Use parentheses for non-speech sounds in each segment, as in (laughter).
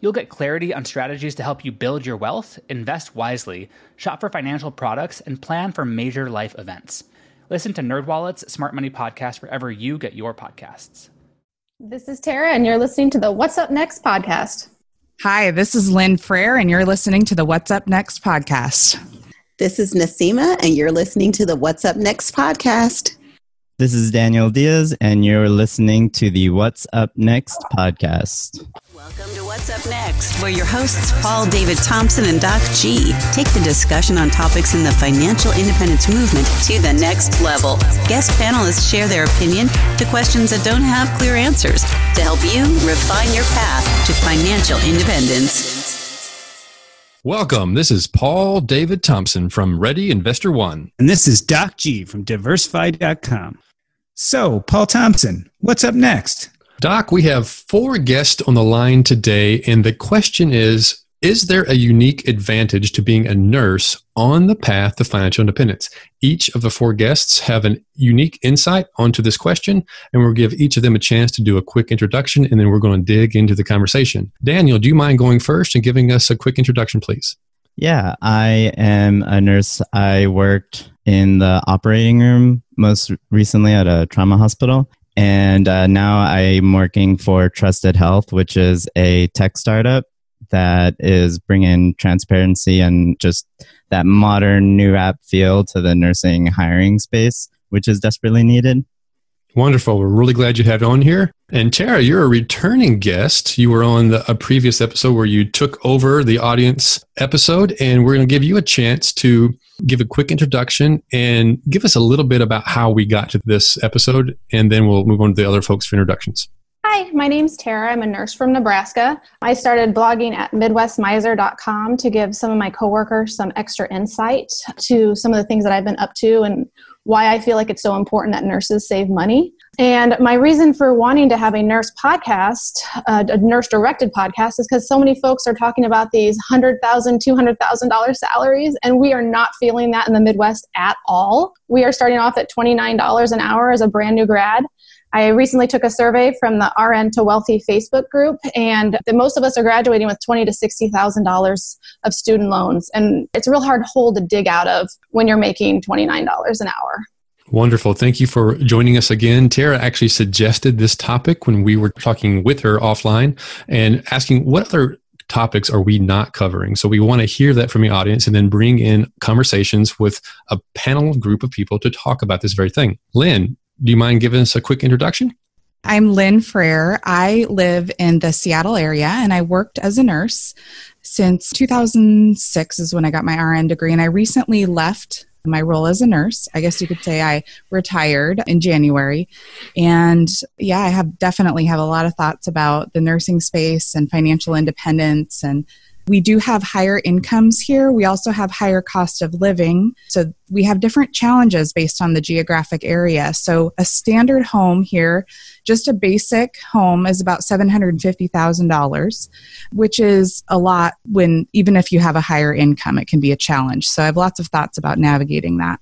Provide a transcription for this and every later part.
You'll get clarity on strategies to help you build your wealth, invest wisely, shop for financial products, and plan for major life events. Listen to NerdWallet's Smart Money Podcast wherever you get your podcasts. This is Tara, and you're listening to the What's Up Next podcast. Hi, this is Lynn Frere, and you're listening to the What's Up Next podcast. This is Nasima, and you're listening to the What's Up Next podcast. This is Daniel Diaz, and you're listening to the What's Up Next podcast. Welcome to What's Up Next, where your hosts, Paul David Thompson and Doc G, take the discussion on topics in the financial independence movement to the next level. Guest panelists share their opinion to questions that don't have clear answers to help you refine your path to financial independence. Welcome. This is Paul David Thompson from Ready Investor One. And this is Doc G from Diversify.com. So, Paul Thompson, what's up next? Doc, we have four guests on the line today, and the question is Is there a unique advantage to being a nurse on the path to financial independence? Each of the four guests have a unique insight onto this question, and we'll give each of them a chance to do a quick introduction, and then we're going to dig into the conversation. Daniel, do you mind going first and giving us a quick introduction, please? Yeah, I am a nurse. I worked in the operating room most recently at a trauma hospital. And uh, now I'm working for Trusted Health, which is a tech startup that is bringing transparency and just that modern new app feel to the nursing hiring space, which is desperately needed. Wonderful. We're really glad you had on here. And Tara, you're a returning guest. You were on the, a previous episode where you took over the audience episode, and we're going to give you a chance to give a quick introduction and give us a little bit about how we got to this episode, and then we'll move on to the other folks for introductions. Hi, my name's Tara. I'm a nurse from Nebraska. I started blogging at MidwestMiser.com to give some of my coworkers some extra insight to some of the things that I've been up to and why I feel like it's so important that nurses save money. And my reason for wanting to have a nurse podcast, uh, a nurse directed podcast, is because so many folks are talking about these $100,000, $200,000 salaries, and we are not feeling that in the Midwest at all. We are starting off at $29 an hour as a brand new grad. I recently took a survey from the RN to Wealthy Facebook group, and the, most of us are graduating with twenty to sixty thousand dollars of student loans, and it's a real hard hole to dig out of when you're making twenty nine dollars an hour. Wonderful. Thank you for joining us again. Tara actually suggested this topic when we were talking with her offline and asking what other topics are we not covering? So we want to hear that from the audience and then bring in conversations with a panel group of people to talk about this very thing. Lynn, do you mind giving us a quick introduction? I'm Lynn Frere. I live in the Seattle area and I worked as a nurse since 2006 is when I got my RN degree and I recently left my role as a nurse. I guess you could say I retired in January. And yeah, I have definitely have a lot of thoughts about the nursing space and financial independence and we do have higher incomes here. We also have higher cost of living. So we have different challenges based on the geographic area. So a standard home here, just a basic home is about $750,000, which is a lot when even if you have a higher income, it can be a challenge. So I have lots of thoughts about navigating that.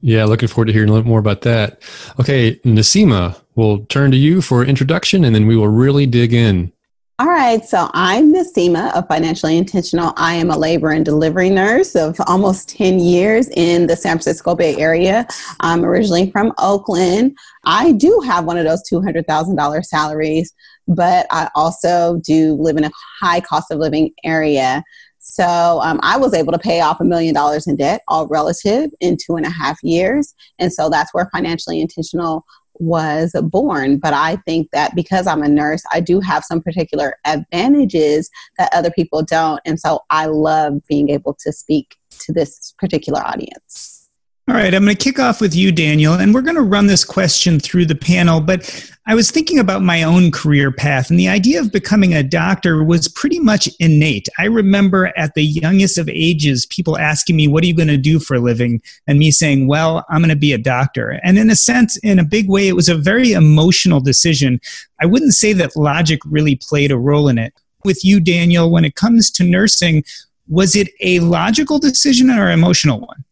Yeah, looking forward to hearing a little more about that. Okay, Nasima, we'll turn to you for introduction and then we will really dig in. All right, so I'm Nasima of Financially Intentional. I am a labor and delivery nurse of almost 10 years in the San Francisco Bay Area. I'm originally from Oakland. I do have one of those $200,000 salaries, but I also do live in a high cost of living area. So um, I was able to pay off a million dollars in debt, all relative, in two and a half years. And so that's where financially intentional was born. But I think that because I'm a nurse, I do have some particular advantages that other people don't. And so I love being able to speak to this particular audience. All right, I'm going to kick off with you, Daniel, and we're going to run this question through the panel. But I was thinking about my own career path, and the idea of becoming a doctor was pretty much innate. I remember at the youngest of ages, people asking me, What are you going to do for a living? And me saying, Well, I'm going to be a doctor. And in a sense, in a big way, it was a very emotional decision. I wouldn't say that logic really played a role in it. With you, Daniel, when it comes to nursing, was it a logical decision or an emotional one?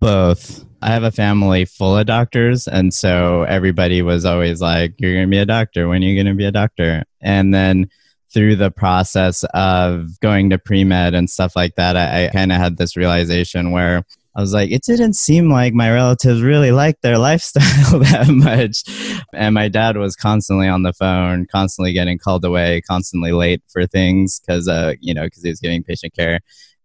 Both. I have a family full of doctors, and so everybody was always like, You're going to be a doctor. When are you going to be a doctor? And then through the process of going to pre med and stuff like that, I, I kind of had this realization where I was like, it didn't seem like my relatives really liked their (laughs) lifestyle that much. And my dad was constantly on the phone, constantly getting called away, constantly late for things because, uh, you know, because he was giving patient care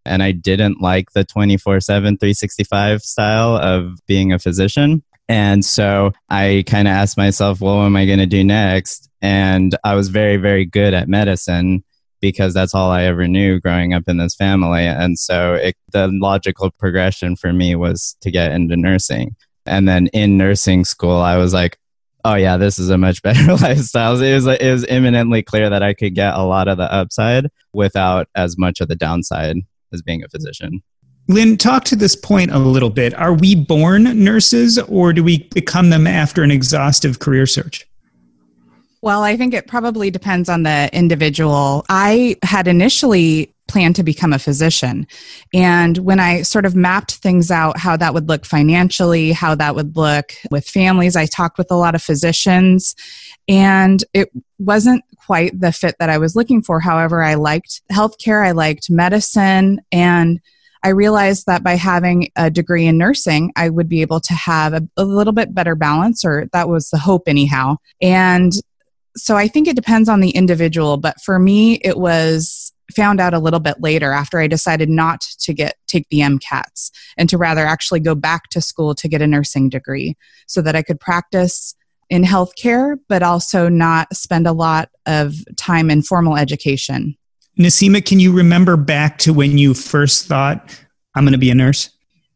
and I didn't like the 24 7, 365 style of being a physician. And so I kind of asked myself, well, what am I going to do next? And I was very, very good at medicine because that's all I ever knew growing up in this family. And so it, the logical progression for me was to get into nursing. And then in nursing school, I was like, oh yeah, this is a much (laughs) better (laughs) lifestyle. It was, it was imminently clear that I could get a lot of the upside without as much of the downside as being a physician. Lynn, talk to this point a little bit. Are we born nurses or do we become them after an exhaustive career search? Well, I think it probably depends on the individual. I had initially planned to become a physician. And when I sort of mapped things out, how that would look financially, how that would look with families, I talked with a lot of physicians and it wasn't quite the fit that I was looking for. However, I liked healthcare, I liked medicine, and I realized that by having a degree in nursing, I would be able to have a, a, little bit better balance, or that was the hope, anyhow. And so I think it depends on the individual, but for me, it was found out a little bit later after I decided not to get take the MCATs and to rather actually go back to school to get a nursing degree so that I could practice in healthcare, but also not spend a lot of time in formal education. Nasima, can you remember back to when you first thought, I'm going to be a nurse?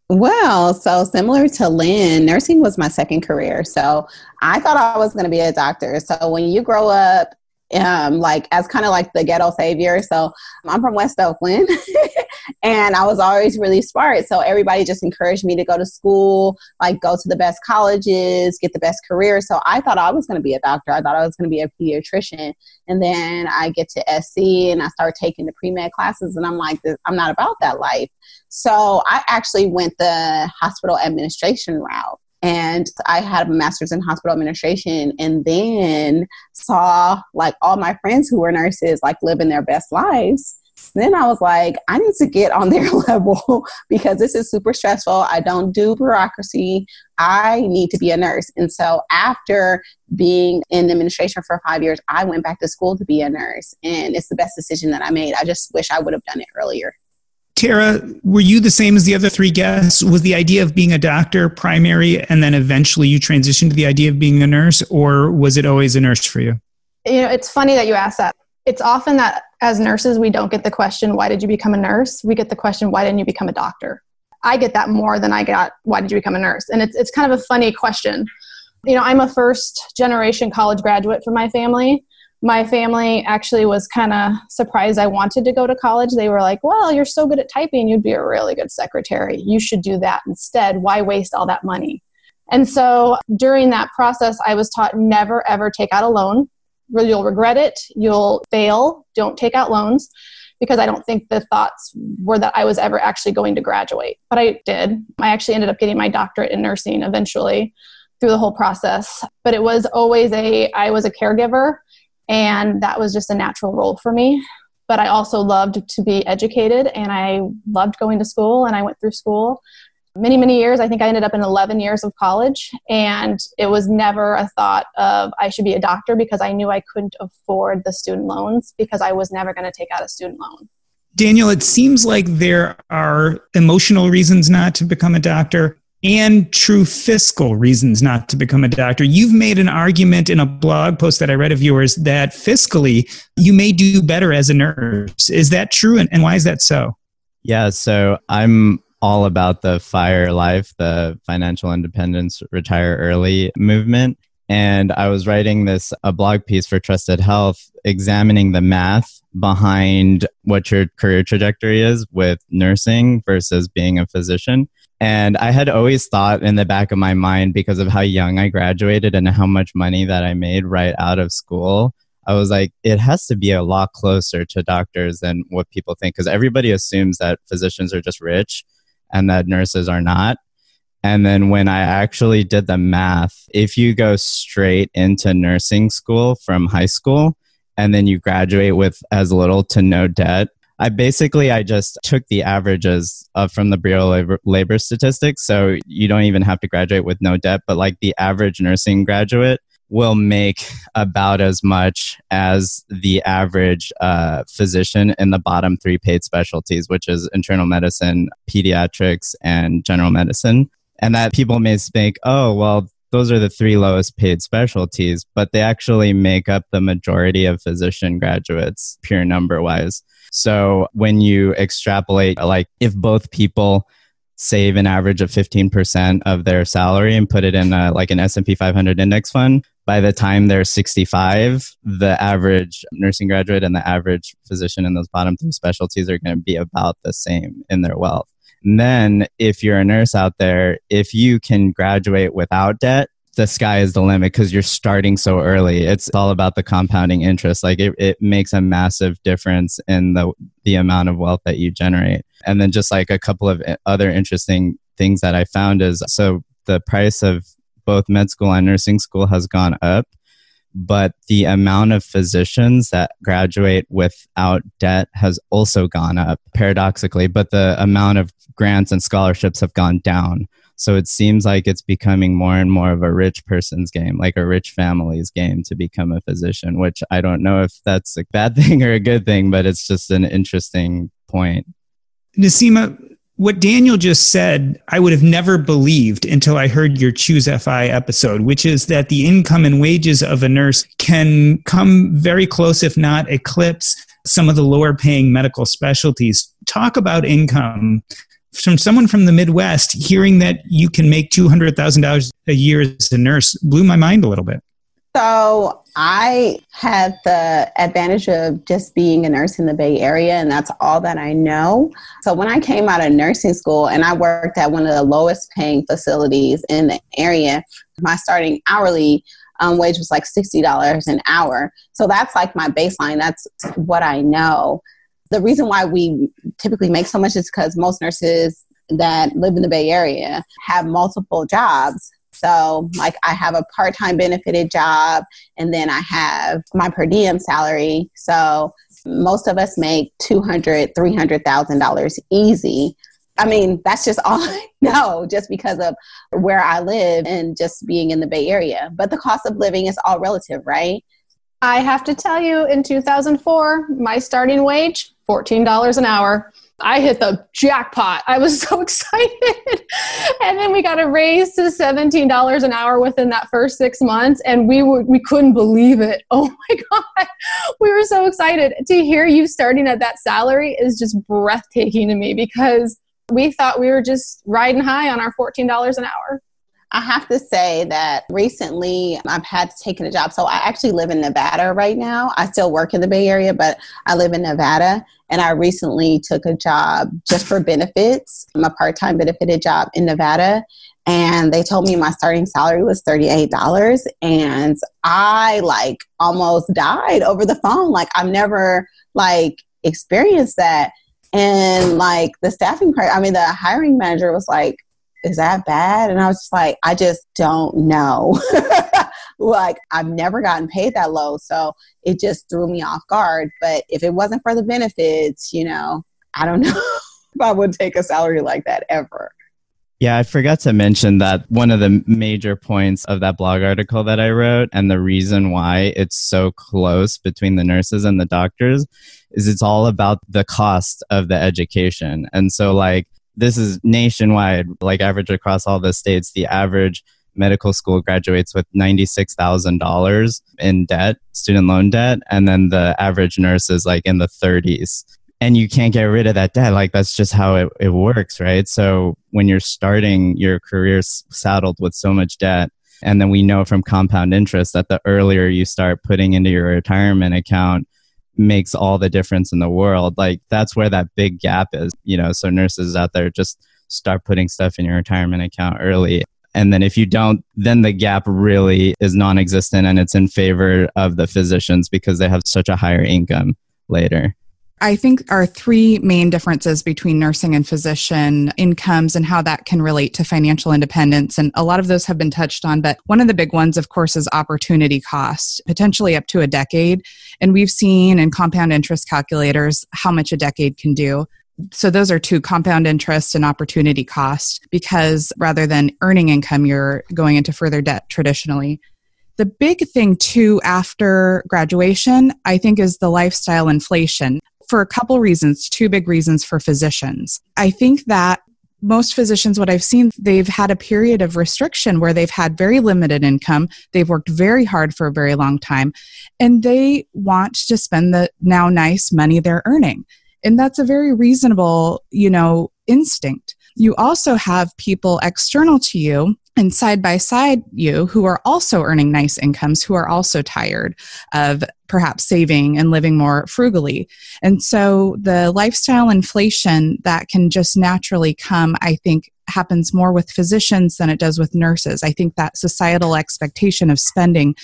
Well, so similar to Lynn, nursing was my second career. So I thought I was going to be a doctor. So when you grow up um, like as kind of like the ghetto savior. So I'm from West Oakland (laughs) and I was always really smart. So everybody just encouraged me to go to school, like go to the best colleges, get the best career. So I thought I was going to be a doctor. I thought I was going to be a pediatrician. And then I get to SC and I start taking the pre med classes and I'm like, I'm not about that life. So I actually went the hospital administration route and I had a master's in hospital administration and then saw like all my friends who were nurses like living their best lives. Then I was like, I need to get on (laughs) their level because this is super stressful. I don't do bureaucracy. I need to be a nurse. And so after being in administration for five years, I went back to school to be a nurse. And it's the best decision that I made. I just wish I would have done it earlier. Tara, were you the same as the other three guests? Was the idea of being a doctor primary and then eventually you transitioned to the idea of being a nurse, or was it always a nurse for you? You know, it's funny that you ask that. It's often that as nurses, we don't get the question, why did you become a nurse? We get the question, why didn't you become a doctor? I get that more than I got, why did you become a nurse? And it's, it's kind of a funny question. You know, I'm a first generation college graduate from my family my family actually was kind of surprised I wanted to go to college. They were like, Well, you're so good at typing, you'd be a really good secretary. You should do that instead. Why waste all that money? And so during that process, I was taught never ever take out a loan. You'll regret it, you'll fail, don't take out loans. Because I don't think the thoughts were that I was ever actually going to graduate. But I did. I actually ended up getting my doctorate in nursing eventually through the whole process. But it was always a, I was a caregiver and that was just a natural role for me. But I also loved to be educated and I loved going to school and I went through school many, many years. I think I ended up in 11 years of college and it was never a thought of I should be a doctor because I knew I couldn't afford the student loans because I was never going to take out a student loan. Daniel, it seems like there are emotional reasons not to become a doctor and true fiscal reasons not to become a doctor. You've made an argument in a blog post that I read of yours that fiscally you may do better as a nurse. Is that true? And, and why is that so? Yeah, so I'm all about the FIRE life, the financial independence, retire early movement. And I was writing this a blog piece for Trusted Health, examining the math behind what your career trajectory is with nursing versus being a physician. And I had always thought in the back of my mind, because of how young I graduated and how much money that I made right out of school, I was like, it has to be a lot closer to doctors than what people think. Because everybody assumes that physicians are just rich and that nurses are not. And then when I actually did the math, if you go straight into nursing school from high school and then you graduate with as little to no debt, I basically I just took the averages of from the Bureau of Labor, Labor Statistics. So you don't even have to graduate with no debt, but like the average nursing graduate will make about as much as the average uh, physician in the bottom three paid specialties, which is internal medicine, pediatrics, and general medicine. And that people may think, oh, well, those are the three lowest paid specialties, but they actually make up the majority of physician graduates, pure number wise. So when you extrapolate, like if both people save an average of 15% of their salary and put it in a, like an S&P 500 index fund, by the time they're 65, the average nursing graduate and the average physician in those bottom three specialties are going to be about the same in their wealth. And then if you're a nurse out there, if you can graduate without debt, the sky is the limit because you're starting so early. It's all about the compounding interest. Like it, it makes a massive difference in the the amount of wealth that you generate. And then just like a couple of eh, other interesting things that I found is so the price of both med school and nursing school has gone up, but the amount of physicians that graduate without debt has also gone up paradoxically, but the amount of grants and scholarships have gone down. So it seems like it's becoming more and more of a rich person's game, like a rich family's game to become a physician, which I don't know if that's a bad (laughs) thing or a good thing, but it's just an interesting point. Nasima, what Daniel just said, I would have never believed until I heard your Choose FI episode, which is that the income and wages of a nurse can come very close, if not eclipse, some of the lower paying medical specialties. Talk about income from someone from the Midwest, hearing that you can make $200,000 a year as a nurse blew my mind a little bit. So I had the advantage of just being a nurse in the Bay Area, and that's all that I know. So when I came out of nursing school and I worked at one of the lowest paying facilities in the area, my starting hourly um, wage was like $60 an hour. So that's like my baseline. That's what I know the reason why we typically make so much is because most nurses that live in the Bay Area have multiple jobs. So, like, I have a part time benefited job, and then I have my per diem salary. So, most of us make $200,000, $300,000 easy. I mean, that's just all (laughs) I know, just because of where I live and just being in the Bay Area. But the cost of living is all relative, right? I have to tell you, in 2004, my starting wage $14 an hour. I hit the jackpot. I was (laughs) so excited. and then we got a raise to $17 an hour within that first six months. And we were, we couldn't believe it. (laughs) Oh my God. We were so excited. To hear you starting at that salary is just breathtaking to me because we thought we were just riding high on our $14 an hour. I have to say that recently I've had to take a job. So I actually live in Nevada right now. I still work in the Bay Area, but I live in Nevada. And I recently took a job just for benefits, I'm a part time benefited job in Nevada. And they told me my starting salary was $38. And I like almost died over the phone. Like I've never like experienced that. And like the staffing part, I mean, the hiring manager was like, is that bad? And I was just like, I just don't know. (laughs) like, I've never gotten paid that low. So it just threw me off guard. But if it wasn't for the benefits, you know, I don't (laughs) know if I would take a salary like that ever. Yeah, I forgot to mention that one of the major points of that blog article that I wrote, and the reason why it's so close between the nurses and the doctors, is it's all about the cost of the education. And so, like, this is nationwide, like, average across all the states, the average medical school graduates with $96,000 in debt, student loan debt, and then the average nurse is like in the 30s and you can't get rid of that debt. Like that's just how it, it works right? So when you're starting your career saddled with so much debt and then we know from compound interest that the earlier you start putting into your retirement account makes all the difference in the world like that's where that big gap is you know? So nurses out there just start putting stuff in your retirement account early. And then if you don't then the gap really is non-existent and it's in favor of the physicians because they have such a higher income later I think are three main differences between nursing and physician incomes and how that can relate to financial independence. And a lot of those have been touched on, but one of the big ones, of course, is opportunity cost, potentially up to a decade. And we've seen in compound interest calculators how much a decade can do. So those are two compound interest and opportunity cost because rather than earning income, you're going into further debt traditionally. The big thing, too, after graduation, I think, is the lifestyle inflation for a couple reasons, two big reasons for physicians. I think that most physicians, what I've seen, they've had a period of restriction where they've had very limited income. They've worked very hard for a very long time, and they want to spend the now nice money they're earning. And that's a very reasonable, you know, instinct. You also have people external to you and side by side you who are also earning nice incomes who are also tired of perhaps saving and living more frugally. And so the lifestyle inflation that can just naturally come i think happens more with physicians than it does with nurses. I think that societal expectation of spending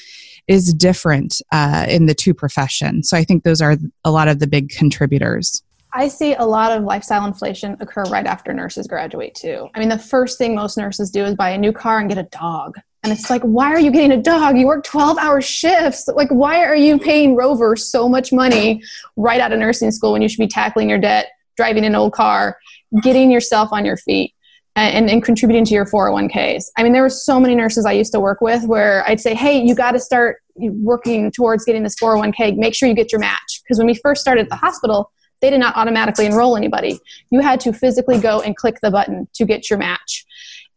is different uh, in the two professions. So i think those are a lot of the big contributors I see a lot of lifestyle inflation occur right after nurses graduate too. I mean, the first thing most nurses do is buy a new car and get a dog. And it's like, why are you getting a dog? You work 12 hour shifts. Like, why are you paying Rover so much money right out of nursing school when you should be tackling your debt, driving an old car, getting yourself on your feet? And, and, contributing to your 401ks. I mean, there were so many nurses I used to work with where I'd say, hey, you got to start working towards getting this 401k. Make sure you get your match. Because when we first started at the hospital, they did not automatically enroll anybody. You had to physically go and click the button to get your match.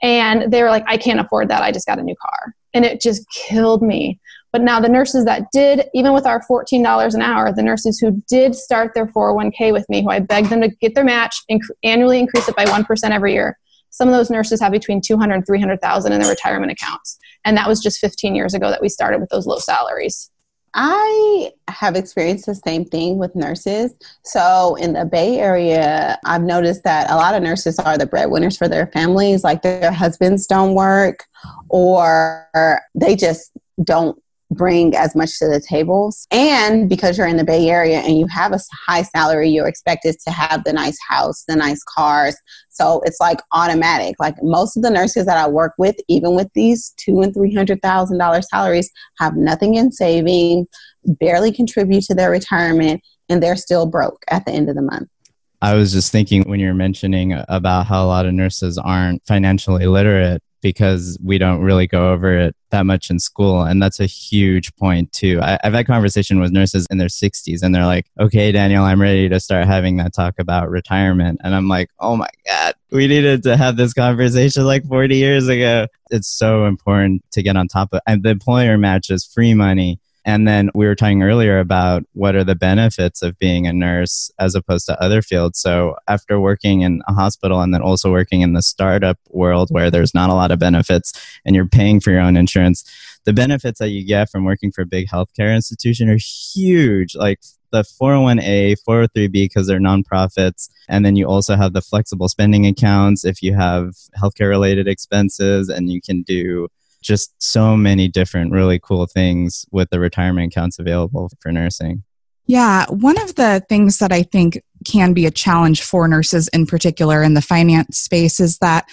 And they were like, I can't afford that. I just got a new car. And it just killed me. But now the nurses that did, even with our $14 an hour, the nurses who did start their 401k with me, who I begged them to get their match, inc- annually increase it by 1% every year, some of those nurses have between 200 and 300,000 in their retirement accounts. And that was just 15 years ago that we started with those low salaries. I have experienced the same thing with nurses. So in the Bay Area, I've noticed that a lot of nurses are the breadwinners for their families, like their husbands don't work or they just don't bring as much to the tables. And because you're in the Bay Area and you have a high salary, you're expected to have the nice house, the nice cars. So it's like automatic. Like most of the nurses that I work with, even with these two and three hundred thousand dollar salaries, have nothing in saving, barely contribute to their retirement, and they're still broke at the end of the month. I was just thinking when you're mentioning about how a lot of nurses aren't financially literate because we don't really go over it that much in school and that's a huge point too. I, have had conversation with nurses in their 60s and they're like okay daniel i'm ready to start having that talk about retirement. And i'm like oh my god we needed to have this conversation like 40 years ago. It's so important to get on top of and the employer matches free money and then we were talking earlier about what are the benefits of being a nurse as opposed to other fields. So after working in a hospital and then also working in the startup world where there's not a lot of benefits and you're paying for your own insurance, the benefits that you get from working for a big healthcare institution are huge. Like the 401a, 403b because they're nonprofits. And then you also have the flexible spending accounts if you have healthcare related expenses and you can do just so many different really cool things with the retirement accounts available for nursing. Yeah, one of the things that I think can be a challenge for nurses in particular in the finance space is that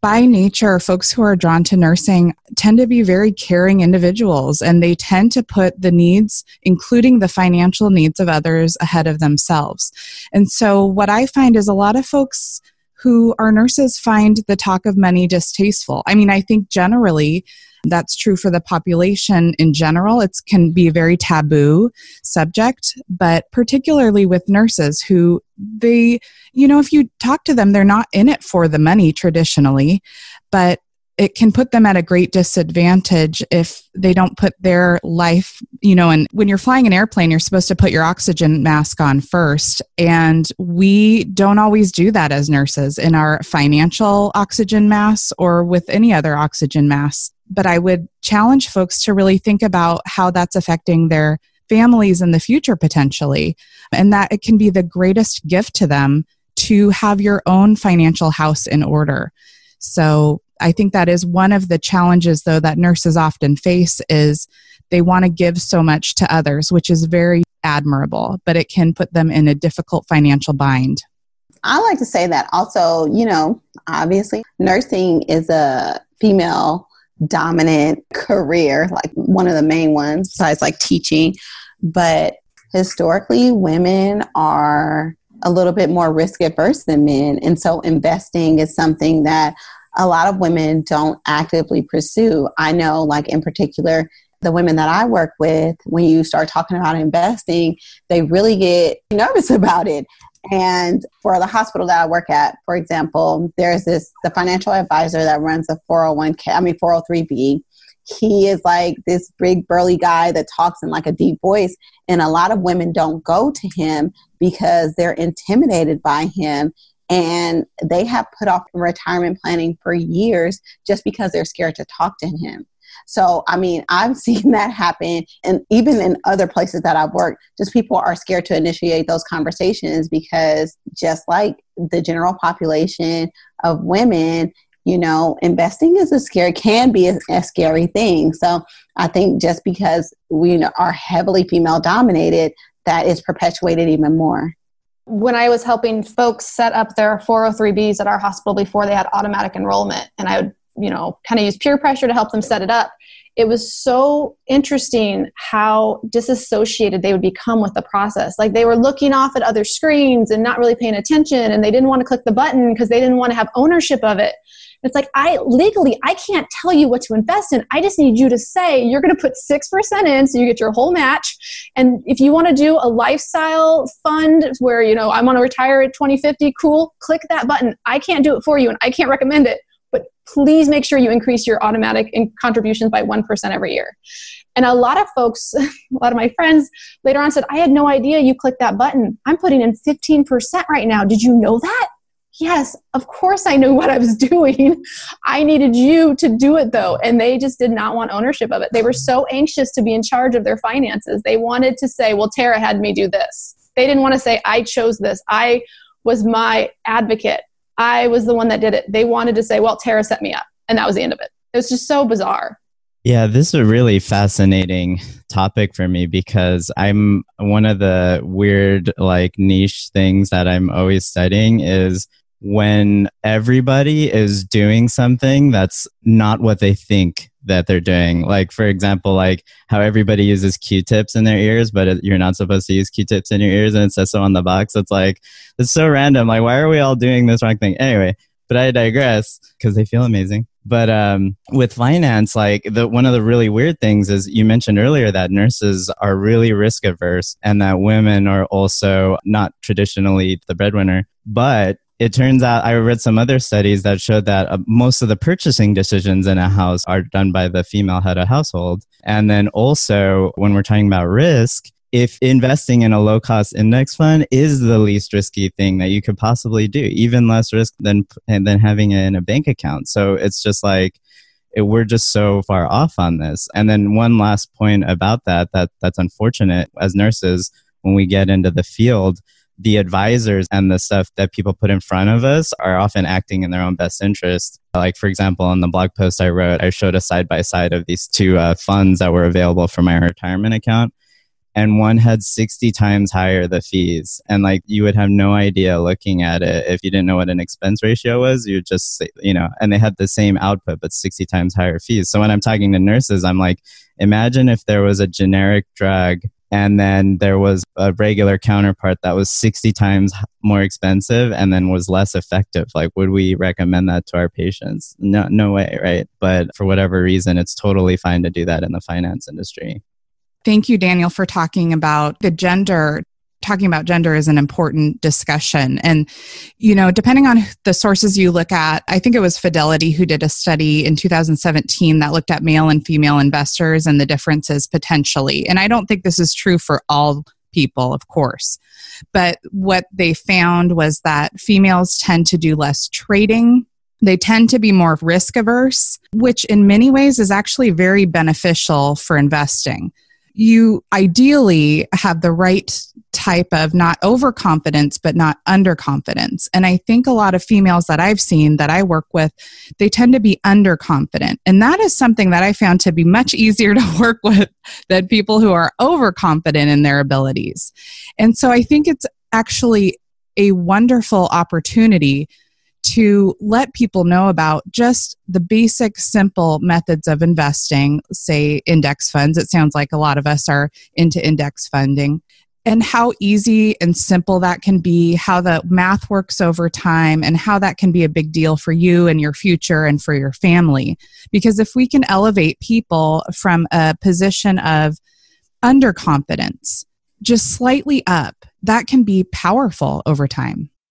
by nature, folks who are drawn to nursing tend to be very caring individuals and they tend to put the needs, including the financial needs of others, ahead of themselves. And so, what I find is a lot of folks who are nurses find the talk of money distasteful. I mean, I think generally that's true for the population in general. It can be a very taboo subject, but particularly with nurses who they, you know, if you talk to them, they're not in it for the money traditionally, but it can put them at a great disadvantage if they don't put their life, you know, and when you're flying an airplane, you're supposed to put your oxygen mask on first. And we don't always do that as nurses in our financial oxygen masks or with any other oxygen masks. But I would challenge folks to really think about how that's affecting their families in the future potentially, and that it can be the greatest gift to them to have your own financial house in order. So I think that is one of the challenges though that nurses often face is they want to give so much to others, which is very admirable, but it can put them in a difficult financial bind. I like to say that also, you know, obviously nursing is a female dominant career, like one of the main ones besides like teaching, but historically women are a little bit more risk averse than men. And so investing is something that a lot of women don't actively pursue. I know, like in particular, the women that I work with, when you start talking about investing, they really get nervous (laughs) about it. And for the hospital that I work at, for example, there's this the financial advisor that runs a 401k, I mean 403b. He is like this big burly guy that talks in like a deep voice, and a lot of women don't go to him because they're intimidated by him and they have put off retirement planning for years just because they're scared to talk to him. So, I mean, (laughs) I've seen that happen, and even in other places that I've worked, just people are scared to initiate those conversations because, just like the general population of women, you know, investing is a scary, can be a, a scary thing. So, I think just because we are heavily female dominated, that is perpetuated even more when I was helping folks set up their 403Bs at our hospital before they had automatic enrollment, and I would, you know, kind of use peer pressure to help them set it up, it was so interesting how disassociated they would become with the process. Like they were looking off at other screens and not really paying attention, and they didn't want to click the button because they didn't want to have ownership of it. It's like I legally I can't tell you what to invest in. I just need you to say you're going to put 6% in so you get your whole match. And if you want to do a lifestyle fund where you know I want to retire at 2050, cool, click that button. I can't do it for you and I can't recommend it, but please make sure you increase your automatic contributions by 1% every year. And a lot of folks, (laughs) a lot of my friends later on said, I had no idea you clicked that button. I'm putting in 15% right now. Did you know that? Yes, of course I knew (laughs) what I was doing. I needed you to do it though. And they just did not want ownership of it. They were so anxious to be in charge of their finances. They wanted to say, well, Tara had me do this. They didn't want to say, I chose this. I was my advocate. I was the one that did it. They wanted to say, well, Tara set me up. And that was the end of it. It was just so bizarre. Yeah, this is a really fascinating topic for me because I'm one of the weird, like, niche things that I'm always studying is when everybody is doing something that's not what they think that they're doing. Like, for example, like how everybody uses Q-tips in their ears, but you're not supposed to use Q-tips in your ears, and it says so on the box. It's like it's so random. Like, why are we all doing this wrong thing? Anyway, but I digress because they feel amazing. But um, with finance, like the one of the really weird things is you mentioned earlier that nurses are really risk averse, and that women are also not traditionally the breadwinner, but it turns out I read some other studies that showed that uh, most of the purchasing decisions in a house are done by the female head of household. And then also, when we're talking about risk, if investing in a low cost index fund is the least risky thing that you could possibly do, even less risk than than having it in a bank account. So it's just like it, we're just so far off on this. And then one last point about that that that's unfortunate as nurses when we get into the field the advisors and the stuff that people put in front of us are often acting in their own best interest. Like, for example, on the blog post I wrote, I showed a side by side of these two uh, funds that were available for my retirement account. And one had 60 times higher the fees. And like you would have no idea looking at it if you didn't know what an expense ratio was. You just, you know, and they had the same output, but 60 times higher fees. So when I'm talking to nurses, I'm like, imagine if there was a generic drug and then there was a regular counterpart that was 60 times more expensive and then was less effective. Like would we recommend that to our patients? No no way right? But for whatever reason it's totally fine to do that in the finance industry. Thank you, Daniel, for talking about the gender talking about gender is an important discussion. And, you know, depending on the sources you look at, I think it was Fidelity who did a study in 2017 that looked at male and female investors and the differences potentially. And I don't think this is true for all people, of course. But what they found was that females tend to do less trading. They tend to be more risk averse, which in many ways is actually very beneficial for investing you ideally have the right type of not overconfidence but not underconfidence. And i think a lot of females that i've seen that i work with they tend to be underconfident. And that is something that i found to be much easier to (laughs) work with than people who are overconfident in their abilities. And so i think it's actually a wonderful opportunity to let people know about just the basic, simple methods of investing, say index funds. It sounds like a lot of us are into index funding. And how easy and simple that can be, how the math works over time, and how that can be a big deal for you and your future and for your family. Because if we can elevate people from a position of underconfidence just slightly up, that can be powerful over time.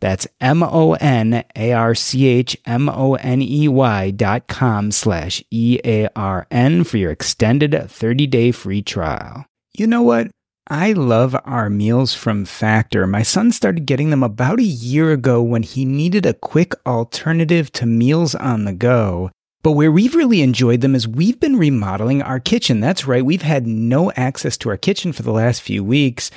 That's M O N A R C H M O N E Y dot com slash E A R N for your extended 30 day free trial. You know what? I love our meals from Factor. My son started getting them about a year ago when he needed a quick alternative to meals on the go. But where we've really enjoyed them is we've been remodeling our kitchen. That's right, we've had no access to our kitchen for the last few weeks.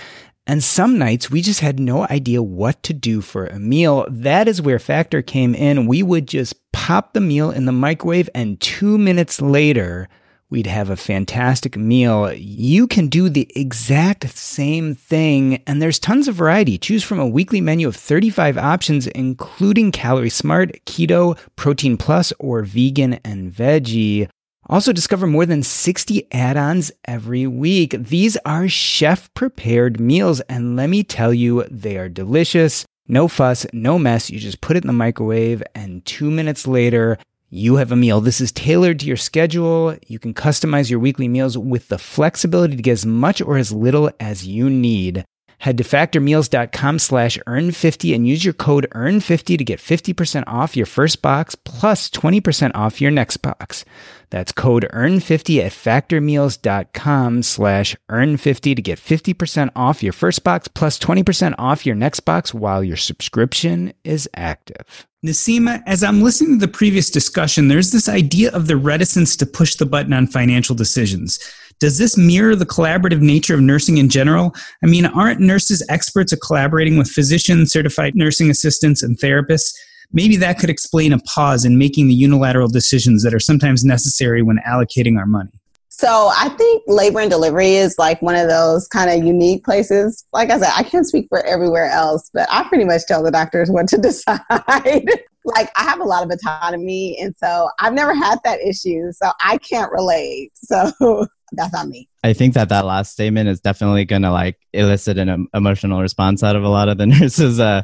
And some nights we just had no idea what to do for a meal. That is where Factor came in. We would just pop the meal in the microwave, and two minutes later, we'd have a fantastic meal. You can do the exact same thing, and there's tons of variety. Choose from a weekly menu of 35 options, including Calorie Smart, Keto, Protein Plus, or Vegan and Veggie. Also, discover more than 60 add ons every week. These are chef prepared meals, and let me tell you, they are delicious. No fuss, no mess. You just put it in the microwave, and two minutes later, you have a meal. This is tailored to your schedule. You can customize your weekly meals with the flexibility to get as much or as little as you need. Head to factormeals.com slash earn50 and use your code earn50 to get 50% off your first box plus 20% off your next box. That's code earn50 at factormeals.com slash earn50 to get 50% off your first box plus 20% off your next box while your subscription is active. Nasima, as I'm listening to the previous discussion, there's this idea of the reticence to push the button on financial decisions. Does this mirror the collaborative nature of nursing in general? I mean, aren't nurses experts at collaborating with physicians, certified nursing assistants, and therapists? Maybe that could explain a pause in making the unilateral decisions that are sometimes necessary when allocating our money. So I think labor and delivery is like one of those kind of unique places. Like I said, I can't speak for everywhere else, but I pretty much tell the doctors what to (laughs) decide. like I have a lot of autonomy, and so I've never had that issue. So I can't relate. So (laughs) that's on me. I think that that last statement is definitely going to like elicit an emotional response out of a lot of the (laughs) nurses uh,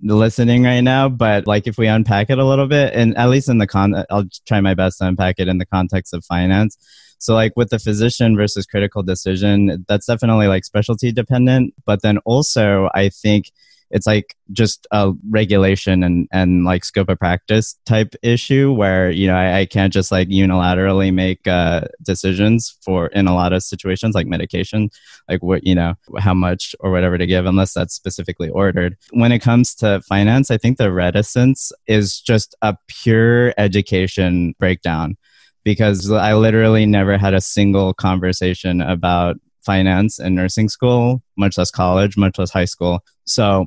listening right now. But like if we unpack it a little bit, and at least in the con, I'll try my best to unpack it in the context of finance. So like with the physician versus critical decision, that's definitely like specialty dependent. But then also I think it's like just a regulation and, and like scope of practice type issue where you know I, I can't just like unilaterally make uh, decisions for in a lot of situations like medication like what you know how much or whatever to give unless that's specifically ordered when it comes to finance i think the reticence is just a pure education breakdown because I literally never had a single conversation about finance in nursing school, much less college, much less high school. So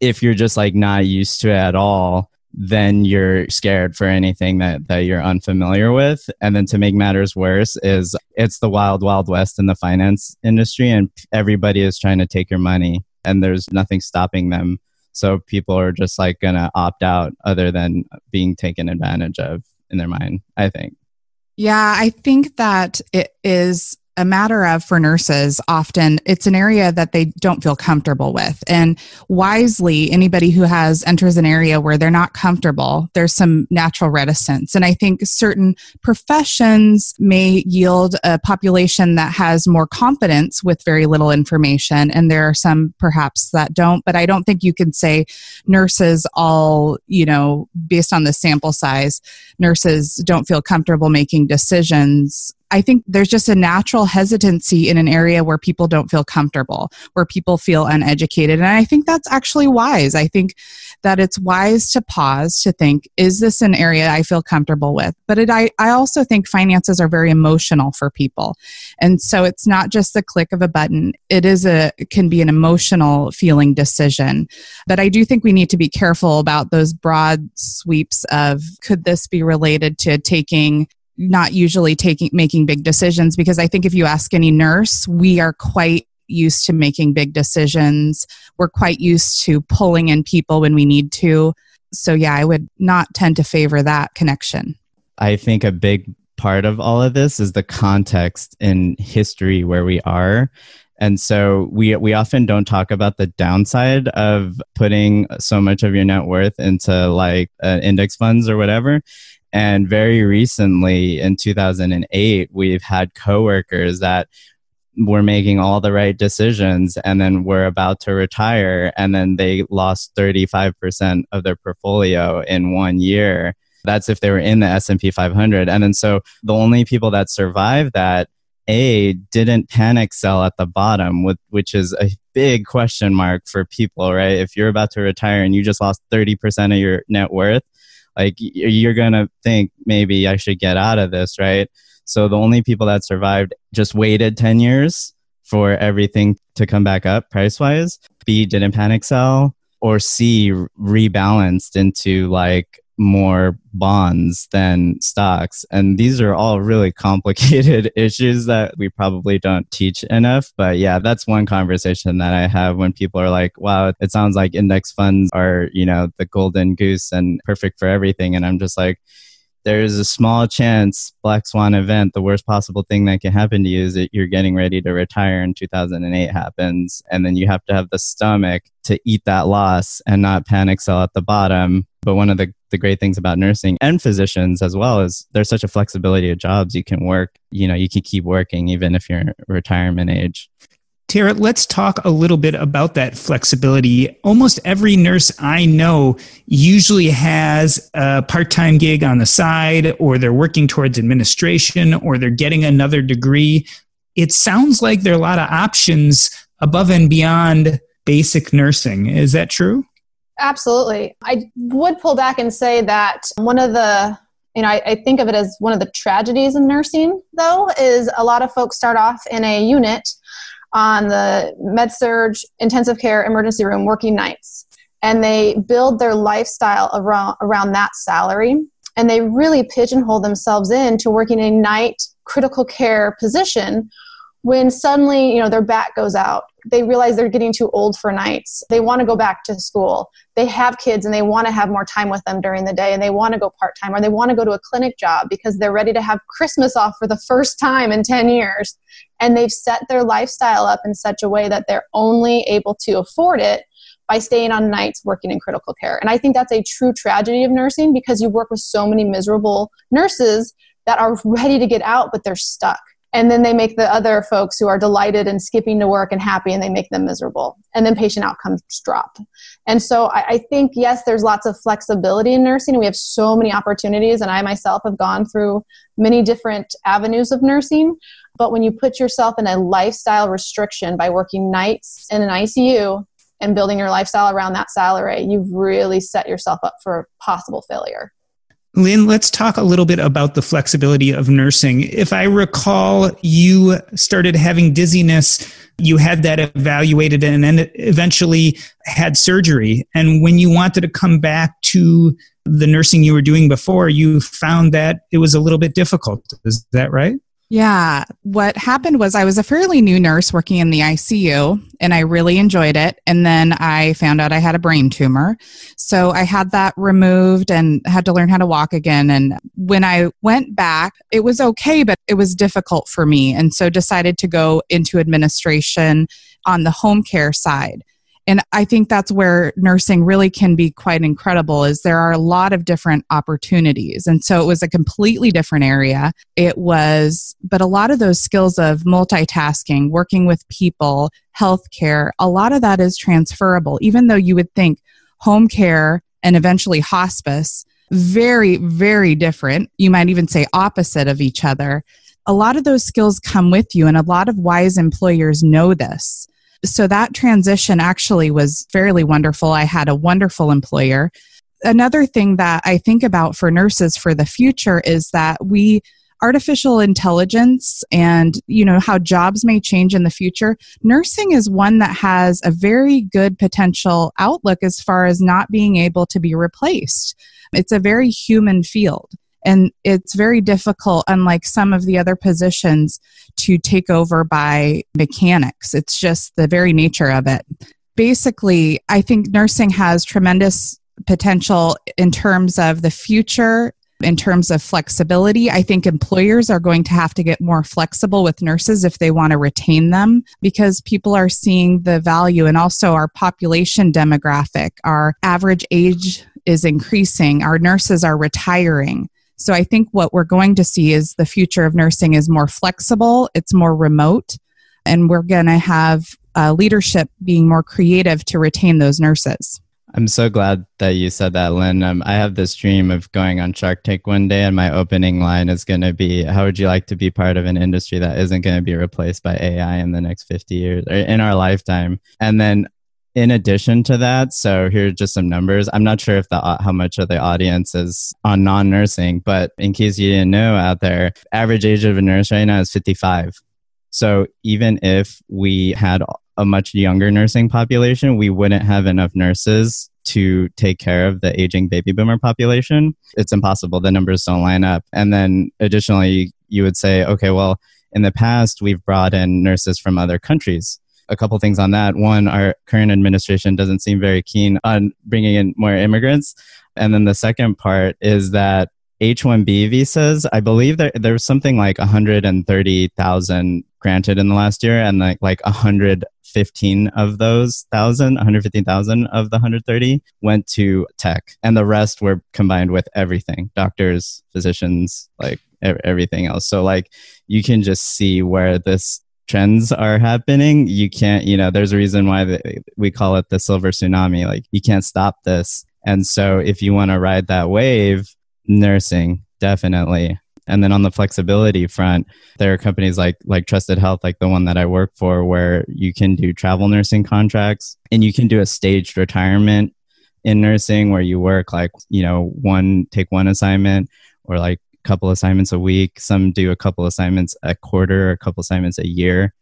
if you're just like not used to it at all, then you're scared for anything that, that you're unfamiliar with. And then to make matters worse is it's the wild, wild west in the finance industry and everybody is trying to take your money and there's nothing stopping them. So people are just like to opt out other than being taken advantage of in their mind, I think. Yeah, I think that it is a matter of for nurses often it's an area that they don't feel comfortable with. And wisely anybody who has enters an area where they're not comfortable there's some natural reticence. And i think certain professions may yield a population that has more confidence with very little information. And there are some perhaps that don't but i don't think you can say nurses all you know based on the sample size nurses don't feel comfortable making decisions I think there's just a natural hesitancy in an area where people don't feel comfortable, where people feel uneducated. And I think that's actually wise. I think that it's wise to pause to think, is this an area I feel comfortable with? But it, I, I also think finances are very emotional for people. And so it's not just the click of a button, it is a, can be an emotional feeling decision. But I do think we need to be careful about those broad sweeps of could this be related to taking not usually taking making big decisions because I think if you ask any nurse, we are quite used to making big decisions. We're quite used to pulling in people when we need to. So yeah, I would not tend to favor that connection. I think a big part of all of this is the context in history where we are. And so we we often don't talk about the downside of putting so much of your net worth into like uh, index funds or whatever. And very recently in 2008, we've had coworkers that were making all the right decisions and then were about to retire and then they lost 35% of their portfolio in one year. That's if they were in the S&P 500. And then so the only people that survived that a didn't panic sell at the bottom with, which is a big question mark for people right if you're about to retire and you just lost 30% of your net worth like you're gonna think maybe I should get out of this, right? So the only people that survived just waited 10 years for everything to come back up price wise. B didn't panic sell, or C rebalanced into like more bonds than stocks. And these are all really (laughs) complicated (laughs) issues that we probably don't teach enough. But yeah, that's one conversation that I have when people are like, wow, it sounds like index funds are, you know, the golden goose and perfect for everything. And I'm just like, there's a small chance black swan event the worst possible thing that can happen to you is that you're getting ready to retire in 2008 happens and then you have to have the stomach to eat that loss and not panic sell at the bottom. But one of the, the great things about nursing and physicians as well is there's such a flexibility of jobs. You can work you know you can keep working even if you're retirement age Tara, let's talk a little bit about that flexibility. Almost every nurse I know usually has a part time gig on the side, or they're working towards administration, or they're getting another degree. It sounds like there are a lot of options above and beyond basic nursing. Is that true? Absolutely. I would pull back and say that one of the you know, I, I, think of it as one of the tragedies in nursing, though, is a lot of folks start off in a unit on the med surg, intensive care, emergency room working nights. And they build their lifestyle around, around that salary. And they really pigeonhole themselves into working a night critical care position when suddenly you know their back goes out they realize they're getting too old for nights. They want to go back to school. They have kids and they want to have more time with them during the day and they want to go part-time or they want to go to a clinic job because they're ready to have christmas off for the first time in 10 years. And they've set their lifestyle up in such a way that they're only able to afford it by staying on nights working in critical care. And i think that's a true tragedy of nursing because you work with so many miserable nurses that are ready to get out but they're stuck and then they make the other folks who are delighted and skipping to work and happy and they make them miserable. And then patient outcomes drop. And so I, I, think yes there's lots of flexibility in nursing. We have so many opportunities and i myself have gone through many different avenues of nursing. But when you put yourself in a lifestyle restriction by working nights in an icu and building your lifestyle around that salary you've really set yourself up for possible failure Lynn, let's talk a little bit about the flexibility of nursing. If I recall, you started having dizziness, you had that evaluated, and then eventually had surgery. And when you wanted to come back to the nursing you were doing before, you found that it was a little bit difficult. Is that right? Yeah. What happened was I was a fairly new nurse working in the ICU and I really enjoyed it. And then I found out I had a brain tumor. So I had that removed and had to learn how to walk again. And when I went back, it was okay, but it was difficult for me. And so decided to go into administration on the home care side and i think that's where nursing really can be quite incredible is there are a lot of different opportunities. And so it was a completely different area. It was but a lot of those skills of multitasking working with people healthcare a lot of that is transferable. Even though you would think home care and eventually hospice very very different. You might even say opposite of each other. A lot of those skills come with you and a lot of wise employers know this so that transition actually was fairly wonderful. I had a wonderful employer. Another thing that I think about for nurses for the future is that we artificial intelligence and you know how jobs may change in the future nursing is one that has a very good potential outlook as far as not being able to be replaced it's a very human field and it's very difficult unlike some of the other positions to take over by mechanics it's just the very nature of it basically i think nursing has tremendous potential in terms of the future in terms of flexibility, I think employers are going to have to get more flexible with nurses if they want to retain them because people are seeing the value and also our population demographic. Our average age is increasing, our nurses are retiring. So I think what we're going to see is the future of nursing is more flexible, it's more remote, and we're going to have uh, leadership being more creative to retain those nurses. I'm so glad that you said that, Lynn. Um, I have this dream of going on Shark Tank one day, and my opening line is going to be How would you like to be part of an industry that isn't going to be replaced by AI in the next 50 years or in our lifetime? And then in addition to that, so here are just some numbers. I'm not sure if the uh, how much of the audience is on non-nursing, but in case you didn't know out there, average age of a nurse right now is 55. So even if we had a much younger nursing population, we wouldn't have enough nurses to take care of the aging baby boomer population. It's impossible. The numbers don't line up. And then additionally, you would say, okay, well, in the past, we've brought in nurses from other countries a couple things on that. One, our current administration doesn't seem very keen on bringing in more immigrants. And then the second part is that H 1B visas, I believe there, there was something like 130,000 granted in the last year, and like, like 115 of those thousand, 115,000 of the 130 went to tech, and the rest were combined with everything doctors, physicians, like everything else. So, like, you can just see where this trends are happening you can't you know there's a reason why the, we call it the silver tsunami like you can't stop this. And so if you want to ride that wave nursing definitely. And then on the flexibility front there are companies like like trusted health like the one that i work for where you can do travel nursing contracts and you can do a staged retirement in nursing where you work like you know one take one assignment or like couple assignments a week. Some do a couple assignments a quarter, a couple assignments a year.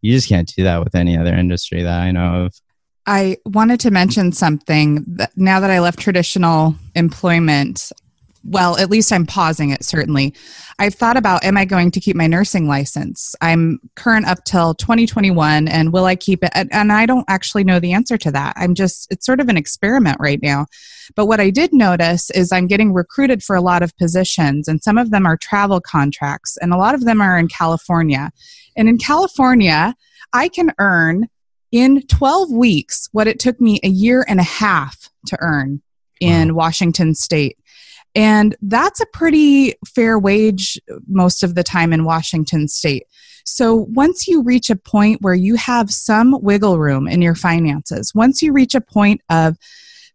You just can't do that with any other industry that I know of. I wanted to mention something that now that I left traditional employment, well, at least I'm pausing it, certainly. I've thought about am I going to keep my nursing license? I'm current up till 2021, and will I keep it? And I don't actually know the answer to that. I'm just, it's sort of an experiment right now. But what I did notice is I'm getting recruited for a lot of positions, and some of them are travel contracts, and a lot of them are in California. And in California, I can earn in 12 weeks what it took me a year and a half to earn in wow. Washington state. And that's a pretty fair wage most of the time in Washington state. So once you reach a point where you have some wiggle room in your finances, once you reach a point of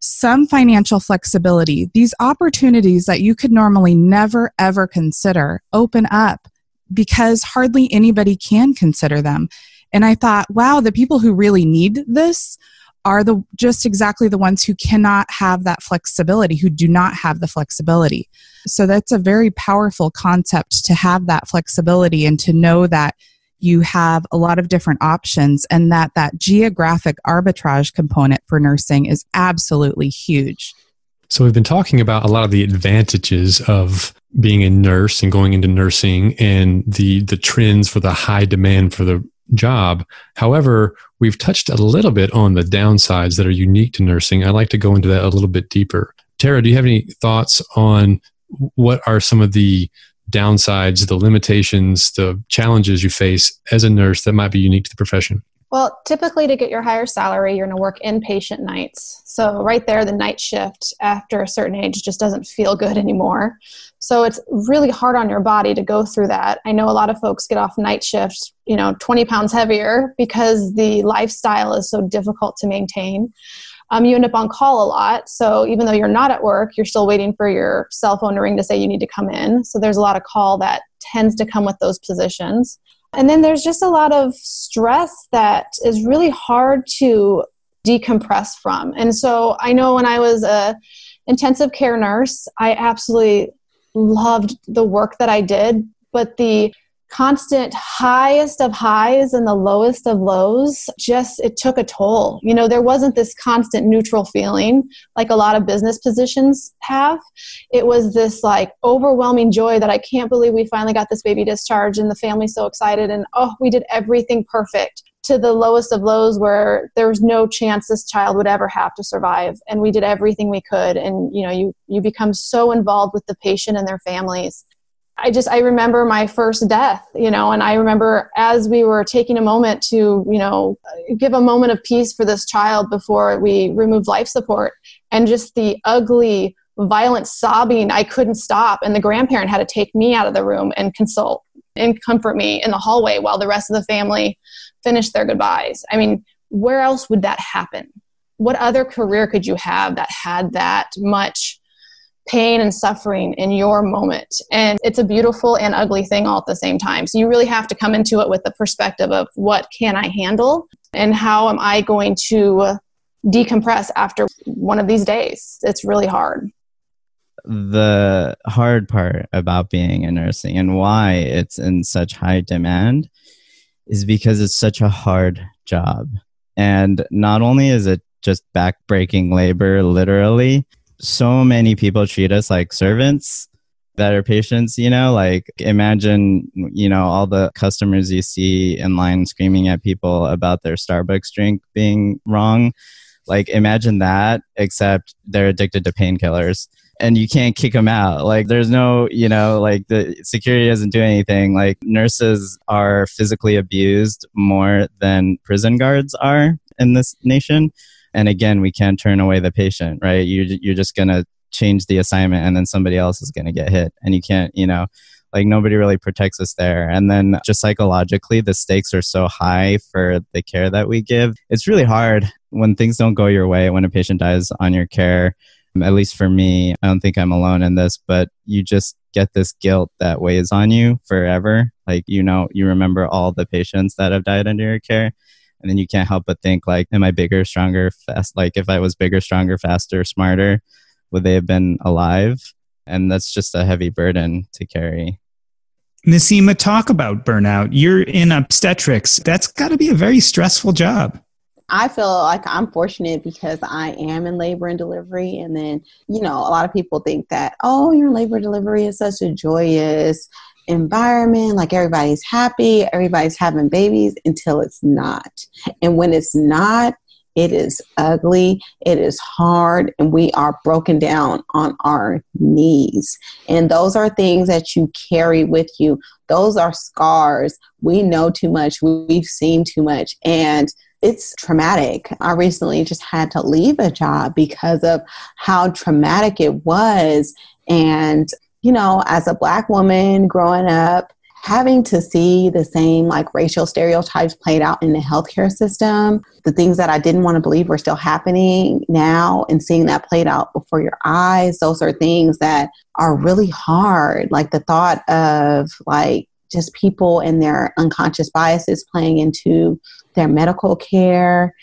some financial flexibility, these opportunities that you could normally never ever consider open up because hardly anybody can consider them. And I thought, wow, the people who really need this are the just exactly the ones who cannot have that flexibility who do not have the flexibility. So that's a very powerful concept to have that flexibility and to know that you have a lot of different options and that that geographic arbitrage component for nursing is absolutely huge. So we've been talking about a lot of the advantages of being a nurse and going into nursing and the the trends for the high demand for the job. However, we've touched a little bit on the downsides that are unique to nursing. I'd like to go into that a little bit deeper. Tara, do you have any thoughts on what are some of the downsides, the limitations, the challenges you face as a nurse that might be unique to the profession? Well, typically to get your higher salary, you're going to work inpatient nights. So, right there, the night shift after a certain age just doesn't feel good anymore. So, it's really hard on your body to go through that. I know a lot of folks get off night shifts, you know, 20 pounds heavier because the lifestyle is so difficult to maintain. Um, you end up on call a lot. So, even though you're not at work, you're still waiting for your cell phone to ring to say you need to come in. So, there's a lot of call that tends to come with those positions. And then there's just a lot of stress that is really hard to decompress from. And so I know when I was a intensive care nurse, I absolutely loved the work that I did, but the constant highest of highs and the lowest of lows just it took a toll. You know there wasn't this constant neutral feeling like a lot of business positions have. It was this like overwhelming joy that i can't believe we finally got this baby discharged and the family's so excited and oh we did everything perfect to the lowest of lows where there was no chance this child would ever have to survive. And we did everything we could. And you know you you become so involved with the patient and their families I just I remember my first death, you know, and I remember as we were taking a moment to, you know, give a moment of peace for this child before we removed life support and just the ugly violent sobbing I couldn't stop and the grandparent had to take me out of the room and consult and comfort me in the hallway while the rest of the family finished their goodbyes. I mean, where else would that happen? What other career could you have that had that much pain and suffering in your moment. And it's a beautiful and ugly thing all at the same time. So you really have to come into it with the perspective of what can I handle and how am I going to decompress after one of these days. It's really hard. The hard part about being in nursing and why it's in such high demand is because it's such a hard job. And not only is it just backbreaking labor, literally, so many people treat us like servants that are patients, you know, like imagine, you know, all the customers you see in line screaming at people about their Starbucks drink being wrong. Like imagine that, except they're addicted to painkillers and you can't kick them out. Like there's no, you know, like the security doesn't do anything. Like nurses are physically abused more than prison guards are in this nation and again we can't turn away the patient right? You, you're just going to change the assignment and then somebody else is going to get hit. And you can't you know like nobody really protects us there. And then just psychologically the stakes are so high for the care that we give. It's really hard when things don't go your way when a patient dies on your care. At least for me i don't think i'm alone in this but you just get this guilt that weighs on you forever. Like you know you remember all the patients that have died under your care and then you can't help but think like am i bigger stronger fast like if i was bigger stronger faster smarter would they have been alive And that's just a heavy burden to carry. Nasima, talk about burnout. You're in obstetrics. That's got to be a very stressful job. I feel like I'm fortunate because I am in labor and delivery. And then, you know, a lot of people think that, oh, your labor delivery is such a joyous environment. Like everybody's happy, everybody's having babies until it's not. And when it's not, it is ugly, it is hard, and we are broken down on our knees. And those are things that you carry with you. Those are scars. We know too much, we've seen too much. And it's traumatic. I recently just had to leave a job because of how traumatic it was. And, you know, as a black woman growing up, having to see the same like racial stereotypes played out in the healthcare system, the things that I didn't want to believe were still happening now and seeing that played out before your eyes, those are things that are really hard. Like the thought of like just people and their unconscious biases playing into their medical care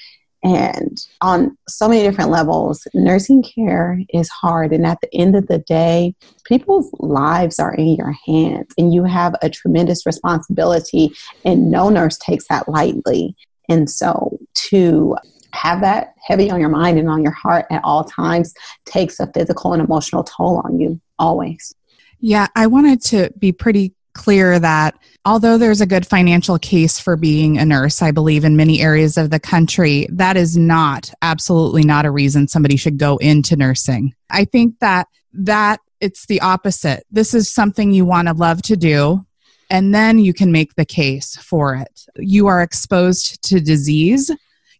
and on so many different levels nursing care is hard. And at the end of the day people's lives are in your hands and you have a tremendous responsibility. And no nurse takes that lightly. And so to have that heavy on your mind and on your heart at all times takes a physical and emotional toll on you always. Yeah i wanted to be pretty clear that although there's a good financial case for being a nurse, I believe in many areas of the country, that is not absolutely not a reason somebody should go into nursing. I think that that it's the opposite. This is something you want to love to do and then you can make the case for it. You are exposed to disease.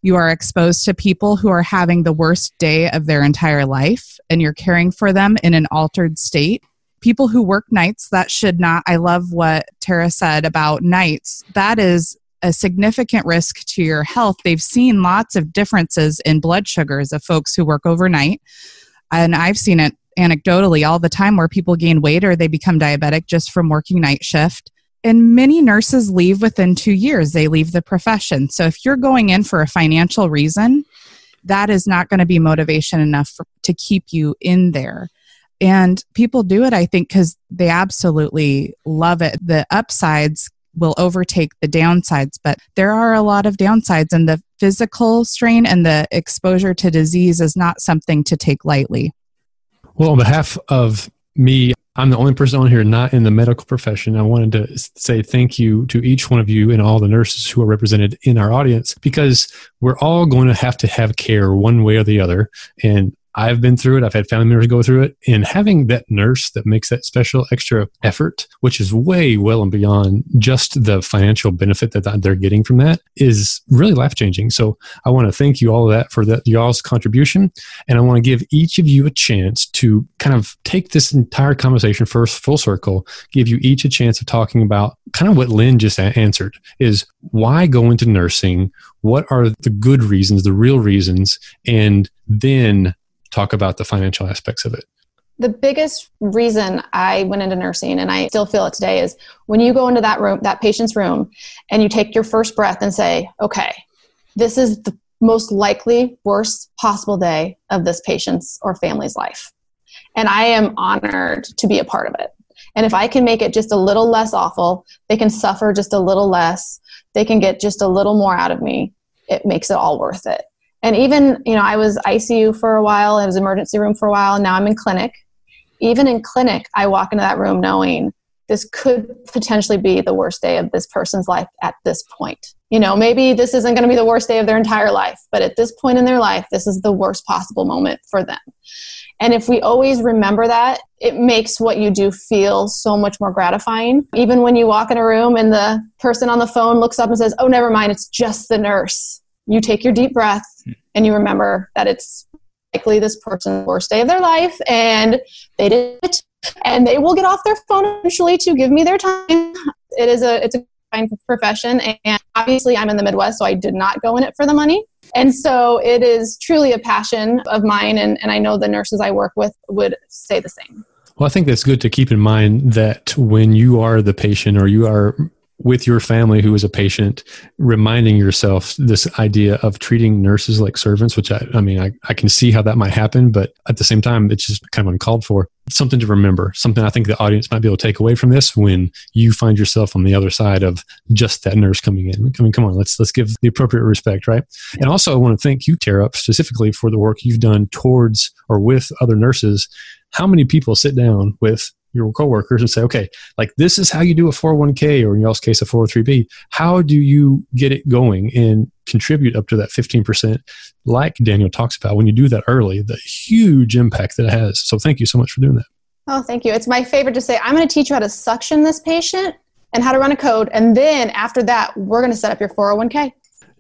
You are exposed to people who are having the worst day of their entire life, and you're caring for them in an altered state people who work nights that should not i love what tara said about nights. That is a significant risk to your health. They've seen lots of differences in blood sugars of folks who work overnight. And i've seen it anecdotally all the time where people gain weight or they become diabetic just from working night shift. And many nurses leave within two years. They leave the profession. So if you're going in for a financial reason that is not going to be motivation enough for, to keep you in there and people do it, I think, because they absolutely love it. The upsides will overtake the downsides, but there are a lot of downsides, and the physical strain and the exposure to disease is not something to take lightly. Well, on behalf of me, I'm the only person on here not in the medical profession. I wanted to say thank you to each one of you and all the nurses who are represented in our audience because we're all going to have to have care one way or the other. And I've been through it. I've had family members go through it. And having that nurse that makes that special extra effort, which is way well and beyond just the financial benefit that they're getting from that, is really life changing. So I want to thank you all of that for that y'all's contribution. And I want to give each of you a chance to kind of take this entire conversation first full circle, give you each a chance of talking about kind of what Lynn just answered is why go into nursing? What are the good reasons, the real reasons? And then talk about the financial aspects of it? The biggest reason I went into nursing, and I still feel it today, is when you go into that room, that patient's room, and you take your first breath and say, okay, this is the most likely worst possible day of this patient's or family's life. And I am honored to be a part of it. And if I can make it just a little less awful, they can suffer just a little less, they can get just a little more out of me, it makes it all worth it and even you know i was icu for a while i was emergency room for a while and now i'm in clinic. Even in clinic i walk into that room knowing this could potentially be the worst day of this person's life at this point. You know maybe this isn't going to be the worst day of their entire life but at this point in their life this is the worst possible moment for them. And if we always remember that it makes what you do feel so much more gratifying. Even when you walk in a room and the person on the phone looks up and says oh never mind it's just the nurse you take your deep breath and you remember that it's likely this person's worst day of their life and they did it. And they will get off their phone eventually to give me their time. It is a it's a fine profession and obviously i'm in the midwest so i did not go in it for the money. And so it is truly a passion of mine and, and i know the nurses i work with would say the same. Well i think that's good to keep in mind that when you are the patient or you are with your family who is a patient, reminding yourself this idea of treating nurses like servants, which I, I mean, I, I can see how that might happen, but at the same time, it's just kind of uncalled for. something to remember, something I think the audience might be able to take away from this when you find yourself on the other side of just that nurse coming in. I mean, come on, let's let's give the appropriate respect, right? And also, I want to thank you, Tara, specifically for the work you've done towards or with other nurses. How many people sit down with your coworkers and say, okay, like this is how you do a 401k or in y'all's case, a 403b. How do you get it going and contribute up to that 15%? Like Daniel talks about, when you do that early, the huge impact that it has. So thank you so much for doing that. Oh, thank you. It's my favorite to say, I'm going to teach you how to suction this patient and how to run a code. And then after that, we're going to set up your 401k.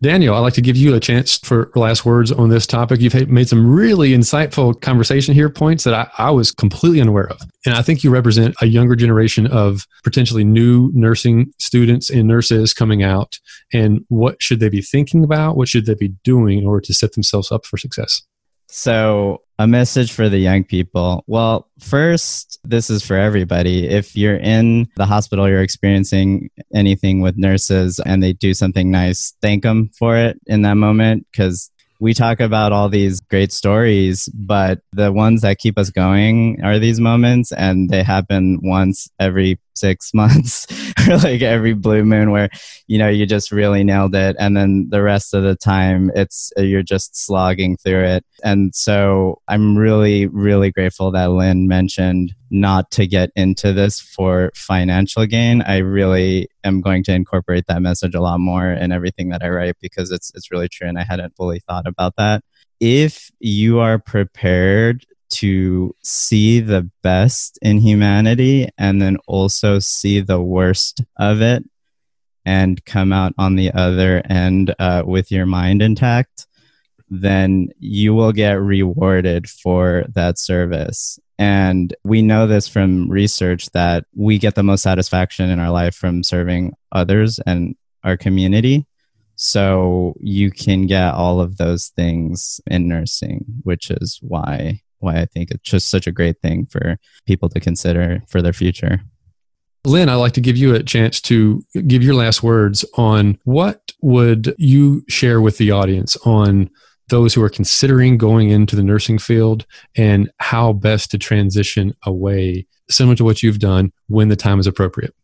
Daniel, I'd like to give you a chance for last words on this topic. You've made some really insightful conversation here, points that I, I, was completely unaware of. And I think you represent a younger generation of potentially new nursing students and nurses coming out. And what should they be thinking about? What should they be doing in order to set themselves up for success? So, a message for the young people. Well, first, this is for everybody. If you're in the hospital, you're experiencing anything with nurses and they do something nice, thank them for it in that moment because we talk about all these great stories, but the ones that keep us going are these moments, and they happen once every six (laughs) months or like every blue moon where you know you just really nailed it. And then the rest of the time it's you're just slogging through it. And so i'm really really grateful that lynn mentioned not to get into this for financial gain. I really am going to incorporate that message a lot more in everything that i write because it's it's really true and i hadn't fully thought about that. If you are prepared to see the best in humanity and then also see the worst of it and come out on the other end uh, with your mind intact, then you will get rewarded for that service. And we know this from research that we get the most satisfaction in our life from serving others and our community. So you can get all of those things in nursing, which is why why I think it's just such a great thing for people to consider for their future. Lynn, I'd like to give you a chance to give your last words on what would you share with the audience on those who are considering going into the nursing field and how best to transition away, similar to what you've done when the time is appropriate.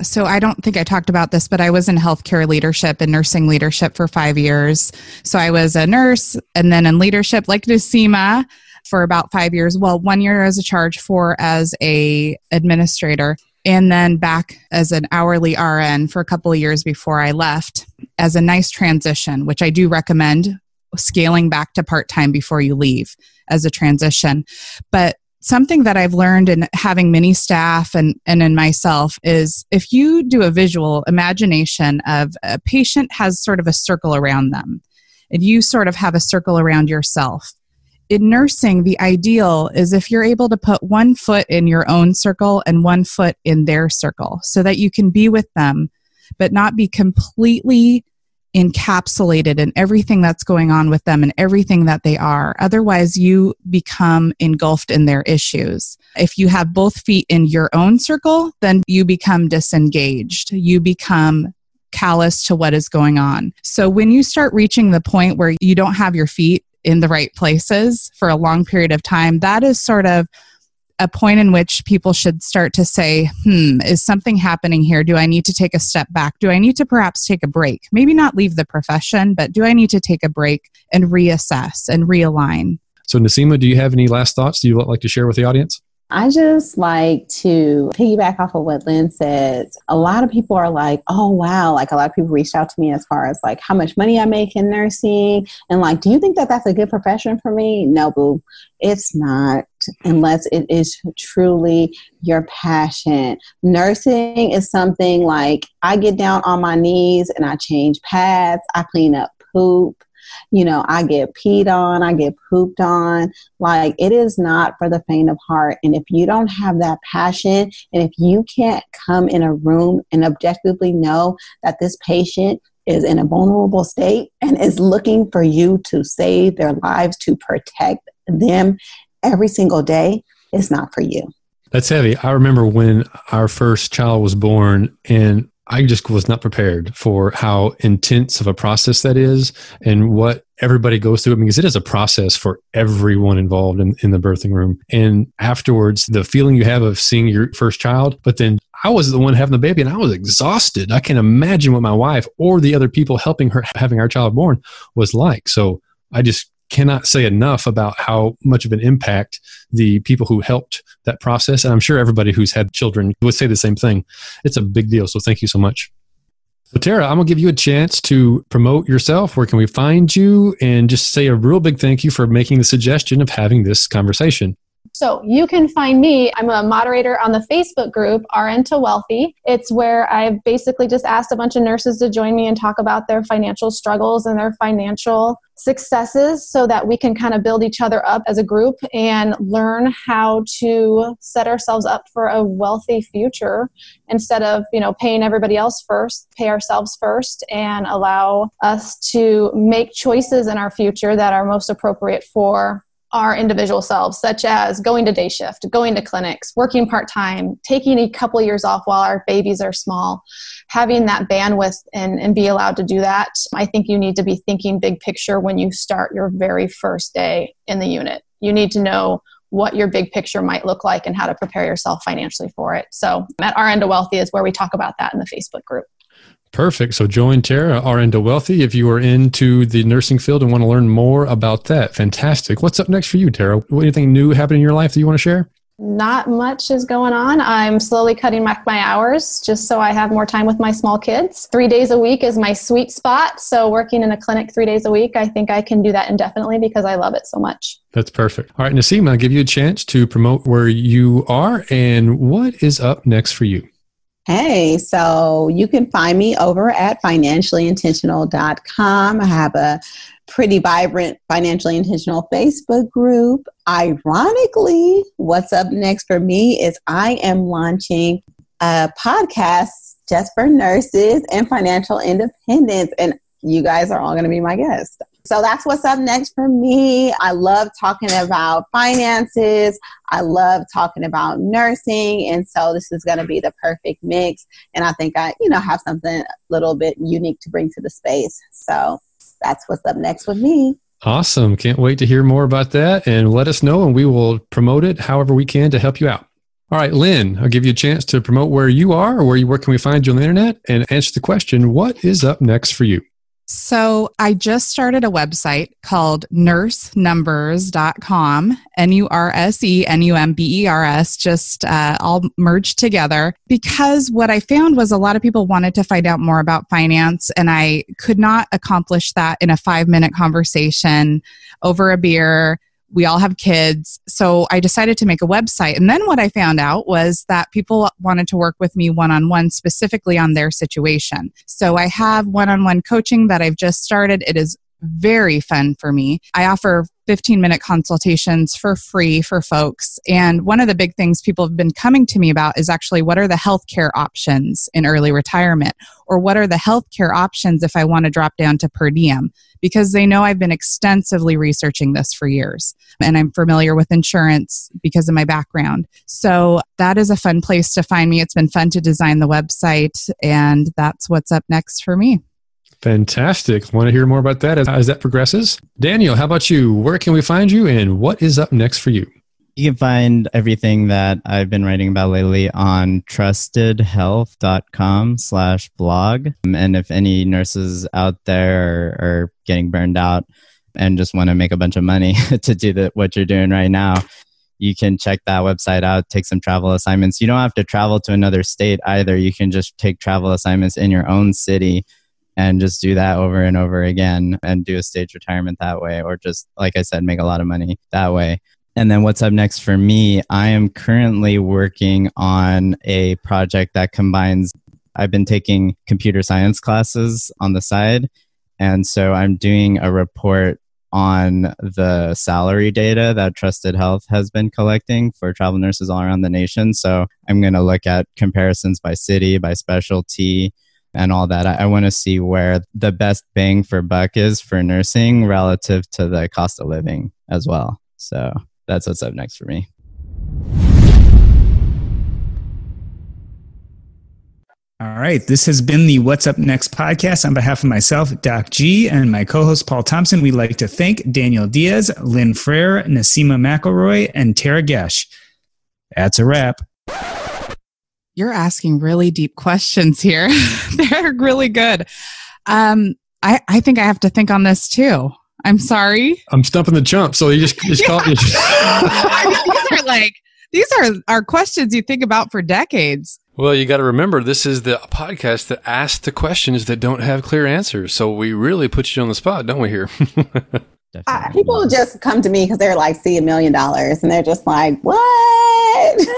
So, I don't think I talked about this, but I was in healthcare leadership and nursing leadership for five years. So, I was a nurse and then in leadership, like Nasima, for about five years. Well, one year as a charge, four as a administrator, and then back as an hourly RN for a couple of years before I left as a nice transition, which I do recommend scaling back to part time before you leave as a transition. But something that I've learned in having many staff and, and in myself is if you do a visual imagination of a patient has sort of a circle around them, and you sort of have a circle around yourself in nursing, the ideal is if you're able to put one foot in your own circle and one foot in their circle so that you can be with them, but not be completely encapsulated in everything that's going on with them and everything that they are. Otherwise, you become engulfed in their issues. If you have both feet in your own circle, then you become disengaged. You become callous to what is going on. So when you start reaching the point where you don't have your feet in the right places for a long period of time, that is sort of a point in which people should start to say, hmm, is something happening here? Do I need to take a step back? Do I need to perhaps take a break? Maybe not leave the profession, but do I need to take a break and reassess and realign? So, Nasima, do you have any last thoughts do you like to share with the audience? I just like to piggyback off of what Lynn said. A lot of people are like, oh, wow. Like, a lot of people reached out to me as far as like how much money I make in nursing. And like, do you think that that's a good profession for me? No, boo. It's not, unless it is truly your passion. Nursing is something like I get down on my knees and I change pads, I clean up poop you know, I get peed on, I get pooped on. Like it is not for the faint of heart. And if you don't have that passion, and if you can't come in a room and objectively know that this patient is in a vulnerable state and is looking for you to save their lives, to protect them every single day, it's not for you. That's heavy. I remember when our first child was born and I just was not prepared for how intense of a process that is and what everybody goes through it because it is a process for everyone involved in, in the birthing room. And afterwards, the feeling you have of seeing your first child, but then I was the one having the baby and I was exhausted. I can imagine what my wife or the other people helping her having our child born was like. So I just cannot say enough about how much of an impact the people who helped that process. And I'm sure everybody who's had children would say the same thing. It's a big deal. So thank you so much. So, Tara, I'm going to give you a chance to promote yourself. Where can we find you? And just say a real big thank you for making the suggestion of having this conversation. So you can find me. I'm a moderator on the Facebook group RN to Wealthy. It's where I've basically just asked a bunch of nurses to join me and talk about their financial struggles and their financial successes so that we can kind of build each other up as a group and learn how to set ourselves up for a wealthy future instead of, you know, paying everybody else first, pay ourselves first and allow us to make choices in our future that are most appropriate for our individual selves, such as going to day shift, going to clinics, working part time, taking a couple years off while our babies are small, having that bandwidth and, and be allowed to do that. I think you need to be thinking big picture when you start your very first day in the unit. You need to know what your big picture might look like and how to prepare yourself financially for it. So, at RN to Wealthy is where we talk about that in the Facebook group. Perfect. So join Tara, RN to Wealthy, if you are into the nursing field and want to learn more about that. Fantastic. What's up next for you, Tara? Anything new happening in your life that you want to share? Not much is going on. I'm slowly cutting back my hours just so I have more time with my small kids. Three days a week is my sweet spot. So, working in a clinic three days a week, I think I can do that indefinitely because I love it so much. That's perfect. All right, Nassim, I'll give you a chance to promote where you are and what is up next for you. Hey, so you can find me over at financiallyintentional.com. I have a pretty vibrant financially intentional Facebook group. Ironically, what's up next for me is I am launching a podcast just for nurses and financial independence. And you guys are all going to be my guests. So that's what's up next for me. I love talking about finances. I love talking about nursing. And so this is going to be the perfect mix. And I think I, you know, have something a little bit unique to bring to the space. So that's what's up next with me. Awesome. Can't wait to hear more about that and let us know and we will promote it however we can to help you out. All right, Lynn, I'll give you a chance to promote where you are or where you where can we find you on the internet and answer the question, what is up next for you? So I just started a website called nursenumbers.com, N U R S E N U M B E R S, just uh, all merged together. Because what I found was a lot of people wanted to find out more about finance, and I could not accomplish that in a five minute conversation over a beer we all have kids. So I decided to make a website. And then what I found out was that people wanted to work with me one on one specifically on their situation. So I have one on one coaching that I've just started. It is very fun for me. I offer 15 minute consultations for free for folks. And one of the big things people have been coming to me about is actually what are the healthcare options in early retirement? Or what are the healthcare options if I want to drop down to per diem? Because they know I've been extensively researching this for years and I'm familiar with insurance because of my background. So that is a fun place to find me. It's been fun to design the website, and that's what's up next for me. Fantastic. Want to hear more about that as, as that progresses? Daniel, how about you? Where can we find you and what is up next for you? You can find everything that I've been writing about lately on trustedhealth.com slash blog. Um, and if any nurses out there are, are getting burned out and just want to make a bunch of money (laughs) to do the, what you're doing right now, you can check that website out, take some travel assignments. You don't have to travel to another state either. You can just take travel assignments in your own city and just do that over and over again and do a stage retirement that way, or just, like I said, make a lot of money that way. And then what's up next for me? I am currently working on a project that combines, I've been taking computer science classes on the side. And so I'm doing a report on the salary data that Trusted Health has been collecting for travel nurses all around the nation. So I'm going to look at comparisons by city, by specialty, and all that. I, I want to see where the best bang for buck is for nursing relative to the cost of living as well. So that's what's up next for me. All right. This has been the What's Up Next podcast. On behalf of myself, Doc G, and my co host, Paul Thompson, we'd like to thank Daniel Diaz, Lynn Frere, Nasima McElroy, and Tara Gesh. That's a wrap. You're asking really deep questions here. (laughs) They're really good. Um, I, I think I have to think on this too. I'm sorry. I'm stumping the chump. So you just, just call me. (laughs) I mean, these are like, these are, are questions you think about for decades. Well, you got to remember, this is the podcast that asks the questions that don't have clear answers. So we really put you on the spot, don't we? Here, (laughs) uh, people just come to me because they're like, see a million dollars, and they're just like, what?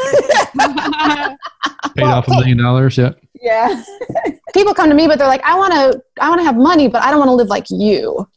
Paid off a million dollars, yeah. Yeah. (laughs) People come to me, but they're like, I want to, I want to have money, but I don't want to live like you. (laughs)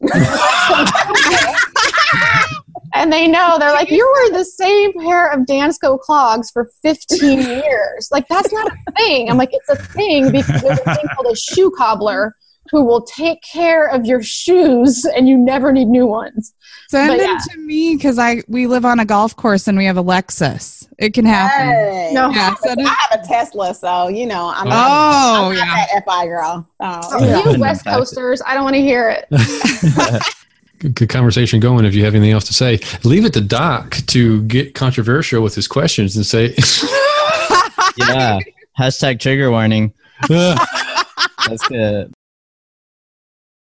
and they know they're like, you were the same pair of Dansko clogs for 15 years. Like that's not a thing. I'm like, it's a thing because there's a thing called a shoe cobbler who will take care of your shoes and you never need new ones. Send but, them yeah. to me because I we live on a golf course and we have a Lexus. It can happen. Hey. No, yeah, I, have a, I have a Tesla, so you know I'm. Not, oh, I'm yeah. that FI girl. So. Oh, you, you West Coasters, I don't want to hear it. (laughs) good conversation going if you have anything else to say. Leave it to Doc to get controversial with his questions and say, (laughs) Yeah. Hashtag trigger warning. (laughs) That's good.